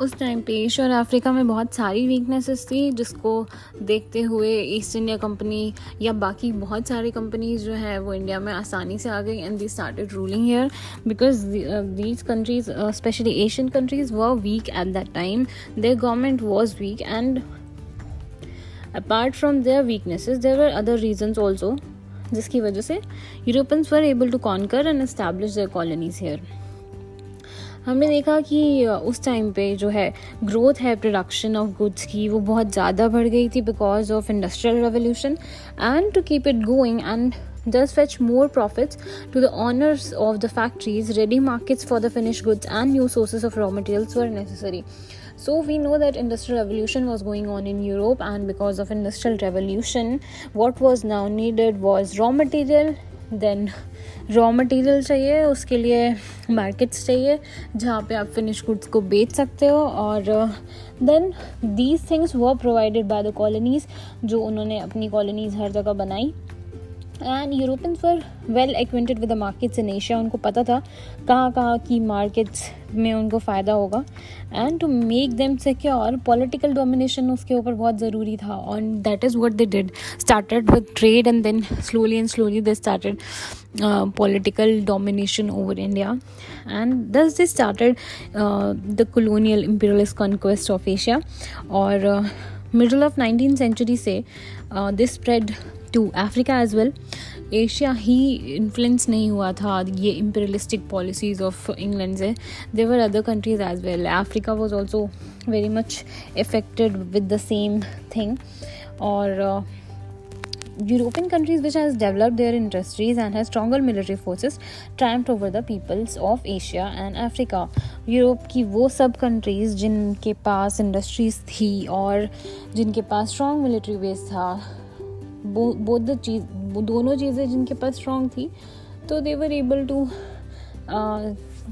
उस टाइम पे एशिया और अफ्रीका में बहुत सारी वीकनेसेस थी, जिसको देखते हुए ईस्ट इंडिया कंपनी या बाकी बहुत सारी कंपनीज़ जो है, वो इंडिया में आसानी से आ गई and they started ruling here because these countries especially Asian countries were weak at that time their government was weak and apart from their weaknesses there were other reasons also जिसकी वजह से Europeans were able to conquer and establish their colonies here हमने देखा कि उस time पे जो है ग्रोथ है प्रोडक्शन ऑफ़ गुड्स की, वो बहुत ज़्यादा बढ़ गई थी because of industrial revolution and to keep it going and does fetch more profits to the owners of the factories ready markets for the finish goods and new sources of raw materials were necessary so we know that industrial revolution was going on in Europe and because of industrial revolution what was now needed was raw material then raw material चाहिए, उसके लिए markets चाहिए, जहाँ पे आप finish goods को बेच सकते हो और देन दीज थिंग्स वो प्रोवाइडेड बाय द कॉलोनीज़ जो उन्होंने अपनी कॉलोनीज़ हर जगह बनाई। And Europeans were well acquainted with the markets in Asia उनको पता था कहाँ कहाँ की मार्केट्स में उनको फ़ायदा होगा। And to make them secure political domination उसके ऊपर बहुत ज़रूरी था। और that is what they did started with trade and then slowly and slowly they started political domination over India and thus they started the colonial imperialist conquest of Asia और middle of nineteen century से this spread to Africa as well Asia he influence नहीं हुआ था, ये imperialistic policies of England से. There were other countries as well Africa was also very much affected with the same thing और European countries which has developed their industries and has stronger military forces triumphed over the peoples of Asia and Africa. Europe की वो सब countries जिनके पास industries थी और जिनके पास strong military base था बोध चीज़ दोनों चीज़ें जिनके पास स्ट्रॉन्ग थी तो they were able to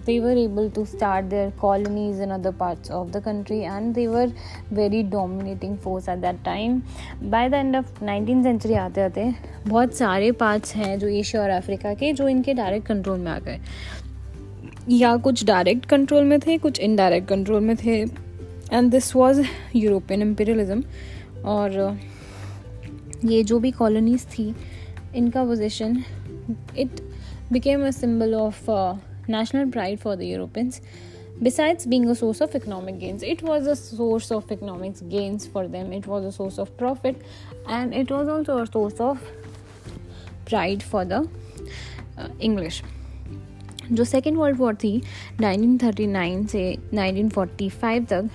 they were able to start their colonies in other parts of the country and they were very dominating force at that the end of 19th century आते आते बहुत सारे parts हैं जो Asia और Africa के जो इनके डायरेक्ट कंट्रोल में आ गए। या कुछ डायरेक्ट कंट्रोल में थे, कुछ इनडायरेक्ट कंट्रोल में थे। And this was European imperialism और ये जो भी कॉलोनीज थी, इनका position it became a symbol of national pride for the Europeans besides being source of economic gains it was a source of economic gains for them it was a source of profit and it was also a source of pride for the English जो second world war थी nineteen thirty nine से nineteen forty five तक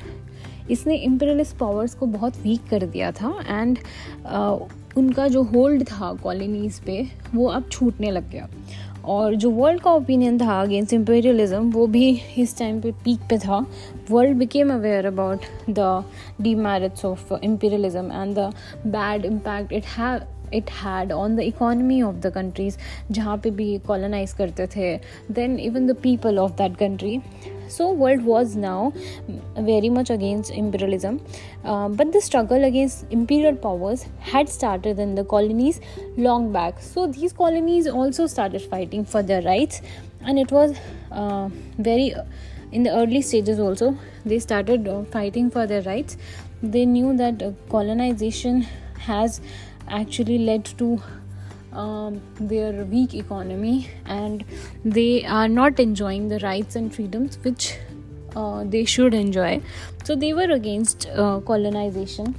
इसने imperialist powers को बहुत week कर दिया था एंड uh, उनका जो होल्ड था कॉलोनीज़ पे वो अब छूटने लग गया। और जो वर्ल्ड का ओपिनियन था अगेंस्ट इम्पेरियलिज्म वो भी इस टाइम पे पीक पे था। World became aware about the demerits of imperialism and the bad impact it have it had on the economy of the countries जहाँ पे भी कॉलोनाइज करते थे। Then even the people of that country so world was now very much against imperialism. Uh, but the struggle against imperial powers had started in the colonies long back. So these colonies also started fighting for their rights. And it was uh, very in the early stages also they started uh, fighting for their rights. They knew that uh, colonization has actually led to um, their weak economy and they are not enjoying the rights and freedoms which uh, they should enjoy. So they were against uh, colonization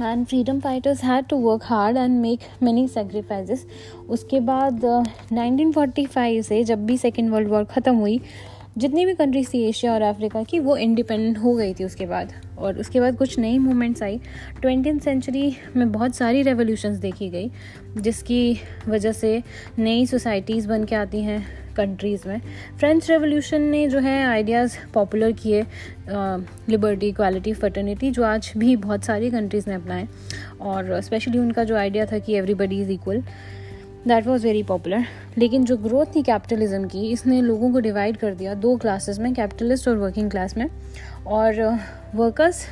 and freedom fighters had to work hard and make many sacrifices. उसके बाद uh, 1945 से जब भी second world war ख़त्म हुई जितनी भी countries थी एशिया और अफ्रीका की, वो इंडिपेंडेंट हो गई थी उसके बाद। और उसके बाद कुछ नई मूवमेंट्स आई। ट्वेंटी सेंचुरी में बहुत सारी रेवोल्यूशंस देखी गई, जिसकी वजह से नई सोसाइटीज़ बन के आती हैं कंट्रीज़ में। फ्रेंच रेवोल्यूशन ने जो है आइडियाज़ पॉपुलर किए लिबर्टी इक्वालिटी फर्टर्निटी जो आज भी बहुत सारी कंट्रीज़ ने अपनाए। और स्पेशली उनका जो आइडिया था कि everybody is equal that was very popular लेकिन जो ग्रोथ थी कैपिटलिज्म की, इसने लोगों को डिवाइड कर दिया दो क्लासेस में कैपिटलिस्ट और वर्किंग क्लास में। और uh, वर्कर्स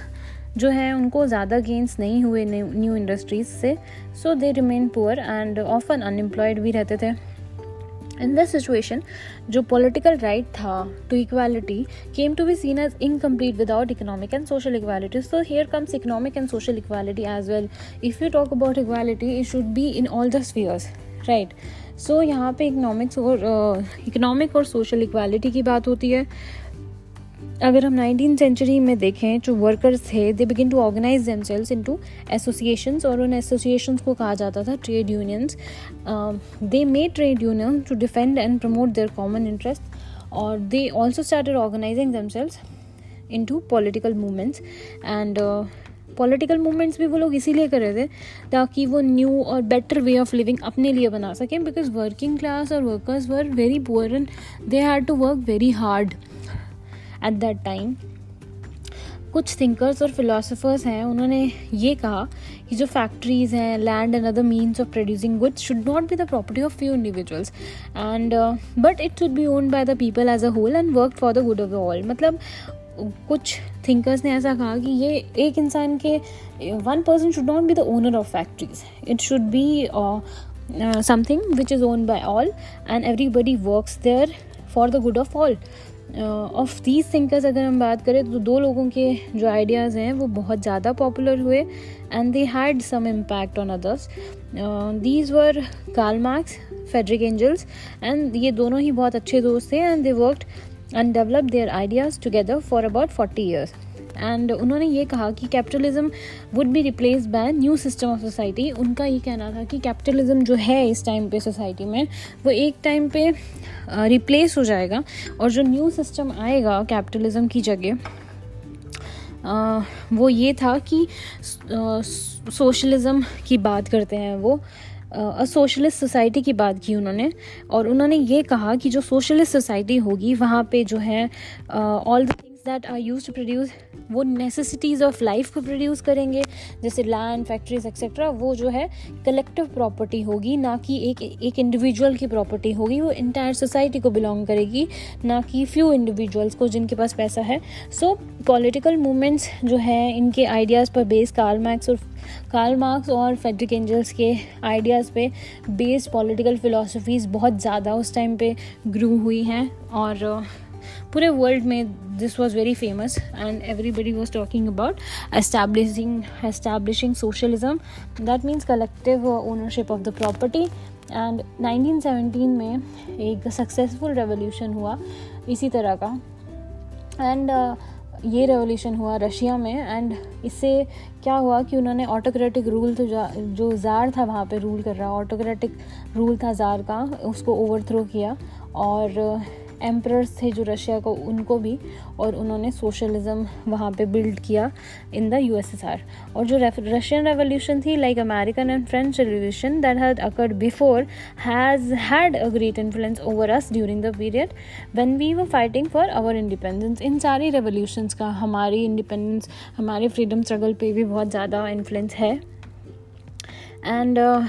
जो हैं, उनको ज़्यादा गेंस नहीं हुए न्यू इंडस्ट्रीज़ से। So they remain poor and often unemployed भी रहते थे। इन दिस सिचुएशन जो पॉलिटिकल राइट था to equality came to be seen as incomplete without economic and social equality so here comes economic and social equality as well if you talk about equality it should be in all the spheres right? So यहाँ पे economics और economic uh, और social equality की बात होती है। अगर हम नाइनटीन सेंचुरी में देखें जो वर्कर्स थे they begin to organise themselves into associations और उन एसोसिएशंस को कहा जाता था trade unions they may trade union to defend and promote their common interest और they also started organising themselves to political movements and political movements भी वो लोग इसीलिए कर रहे थे ताकि वो न्यू और बेटर वे ऑफ़ लिविंग अपने लिए बना सकें बिकॉज़ वर्किंग क्लास और workers were very poor and they had to work very hard at that time कुछ थिंकर्स और फिलोसफर्स हैं, उन्होंने ये कहा कि जो फैक्ट्रीज हैं land and other means of producing goods should not be the property of few individuals and but it should be own by the people as a whole and work for the good of all मतलब कुछ thinkers ने ऐसा कहा कि ये एक इंसान के one person should not be the owner of factories it should be something which is own by all and everybody works there for the good of all of these thinkers अगर हम बात करें तो दो लोगों के जो आइडियाज़ हैं, वो बहुत ज़्यादा पॉपुलर हुए and they had some impact on others these were Karl Marx Friedrich Engels and ये दोनों ही बहुत अच्छे दोस्त थे and they worked and develop their ideas together for about forty years and उन्होंने ये कहा कि capitalism would be replace by new system of society उनका ये कहना था कि कैपिटलिज्म जो है इस टाइम पे सोसाइटी में, वो एक टाइम पे रिप्लेस हो जाएगा और जो न्यू सिस्टम आएगा कैपिटलिज्म की जगह वो ये था कि सोशलिज़म की बात करते हैं वो। अ सोशलिस्ट सोसाइटी की बात की उन्होंने। और उन्होंने ये कहा कि जो सोशलिस्ट सोसाइटी होगी, वहाँ पे जो है all the that are use to produce वो नेसेसिटीज़ ऑफ़ लाइफ को प्रोड्यूस करेंगे, जैसे लैंड फैक्ट्रीज एक्सेट्रा वो जो है कलेक्टिव प्रॉपर्टी होगी, ना कि एक एक इंडिविजुअल की प्रॉपर्टी होगी, वो इंटायर सोसाइटी को बिलोंग करेगी, ना कि फ्यू इंडिविजुअल्स को जिनके पास पैसा है। सो पॉलिटिकल मूवमेंट्स जो है, इनके आइडियाज़ पर बेस कार्ल मैक्स और कार्ल मार्क्स और फेडरिक एंजल्स के आइडियाज़ पे बेस्ड पॉलिटिकल फ़िलासफ़ीज़ बहुत ज़्यादा उस टाइम पे ग्रू हुई हैं और पूरे वर्ल्ड में this was very famous and everybody was talking about establishing establishing socialism that means collective ownership of the property and 1917 में एक सक्सेसफुल रेवोल्यूशन हुआ इसी तरह का। एंड uh, ये रेवोल्यूशन हुआ रशिया में। एंड इससे क्या हुआ कि उन्होंने ऑटोक्रेटिक रूल तो जो ज़ार था वहाँ पे रूल कर रहा ऑटोक्रेटिक रूल था ज़ार का उसको ओवरथ्रो किया। और एम्प्रर्स थे जो रशिया को उनको भी और उन्होंने सोशलिज्म वहाँ पे बिल्ड किया इन द यूएसएसआर और जो रशियन रेवोल्यूशन थी like American and French revolution that had occurred before has had a great influence over us during the period when we were fighting for our independence इन सारी revolutions का हमारी independence हमारे freedom struggle पे भी बहुत ज़्यादा influence है. And uh,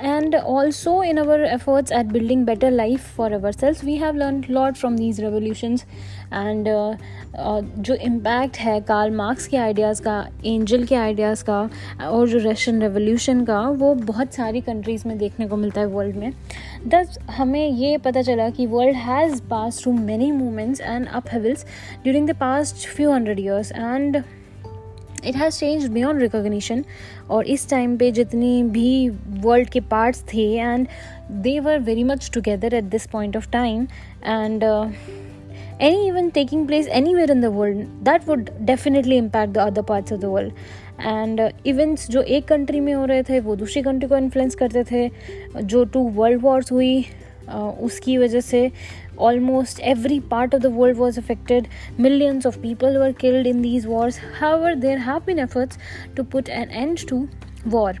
and also in our efforts at building better life for ourselves we have learned a lot from these revolutions. And uh, uh, जो इम्पैक्ट है कार्ल मार्क्स के ideas का Engel के आइडियाज़ का और जो Russian revolution का वो बहुत सारी कंट्रीज़ में देखने को मिलता है वर्ल्ड में। दस हमें ये पता चला कि world has pass through many movements and up during the past few hundred years and it has change beyond recognition और इस टाइम पे जितनी भी वर्ल्ड के पार्ट्स थे and they were very much together at this point of time and any even taking place anywhere in the world that would definitely impact the other parts of the world and events जो एक country में हो रहे थे, वो दूसरी country को influence करते थे. जो टू वर्ल्ड वॉर्स हुई उसकी वजह से almost every part of the world was affected millions of people were killed in these wars however there have been efforts to put an end to war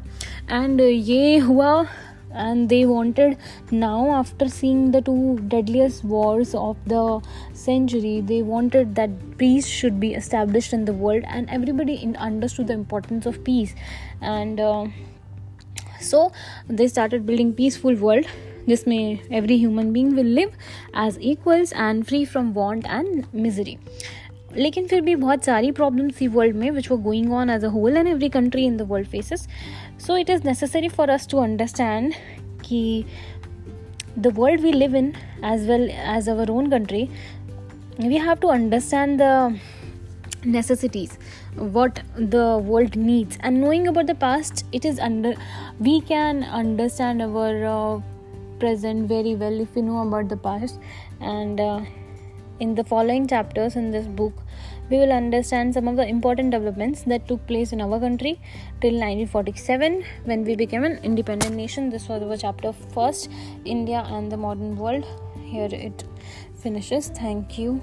and uh, ye hua and they wanted now after seeing the two deadliest wars of the century they wanted that peace should be established in the world and everybody understood the importance of peace and uh, so they started building peaceful world जिसमें every human being will live as equals and free from want and misery लेकिन फिर भी बहुत सारी problems थी world में which were going on as a whole and every country in the world faces so it is necessary for us to understand कि the world we live in as well as our own country we have to understand the necessities what the world needs and knowing about the past it is under we can understand our present very well if we know about the past and uh, in the following chapters in this book, we will understand some of the important developments that took place in our country till 1947 when we became an independent nation. This was our chapter first India and the modern world. Here it finishes. Thank you.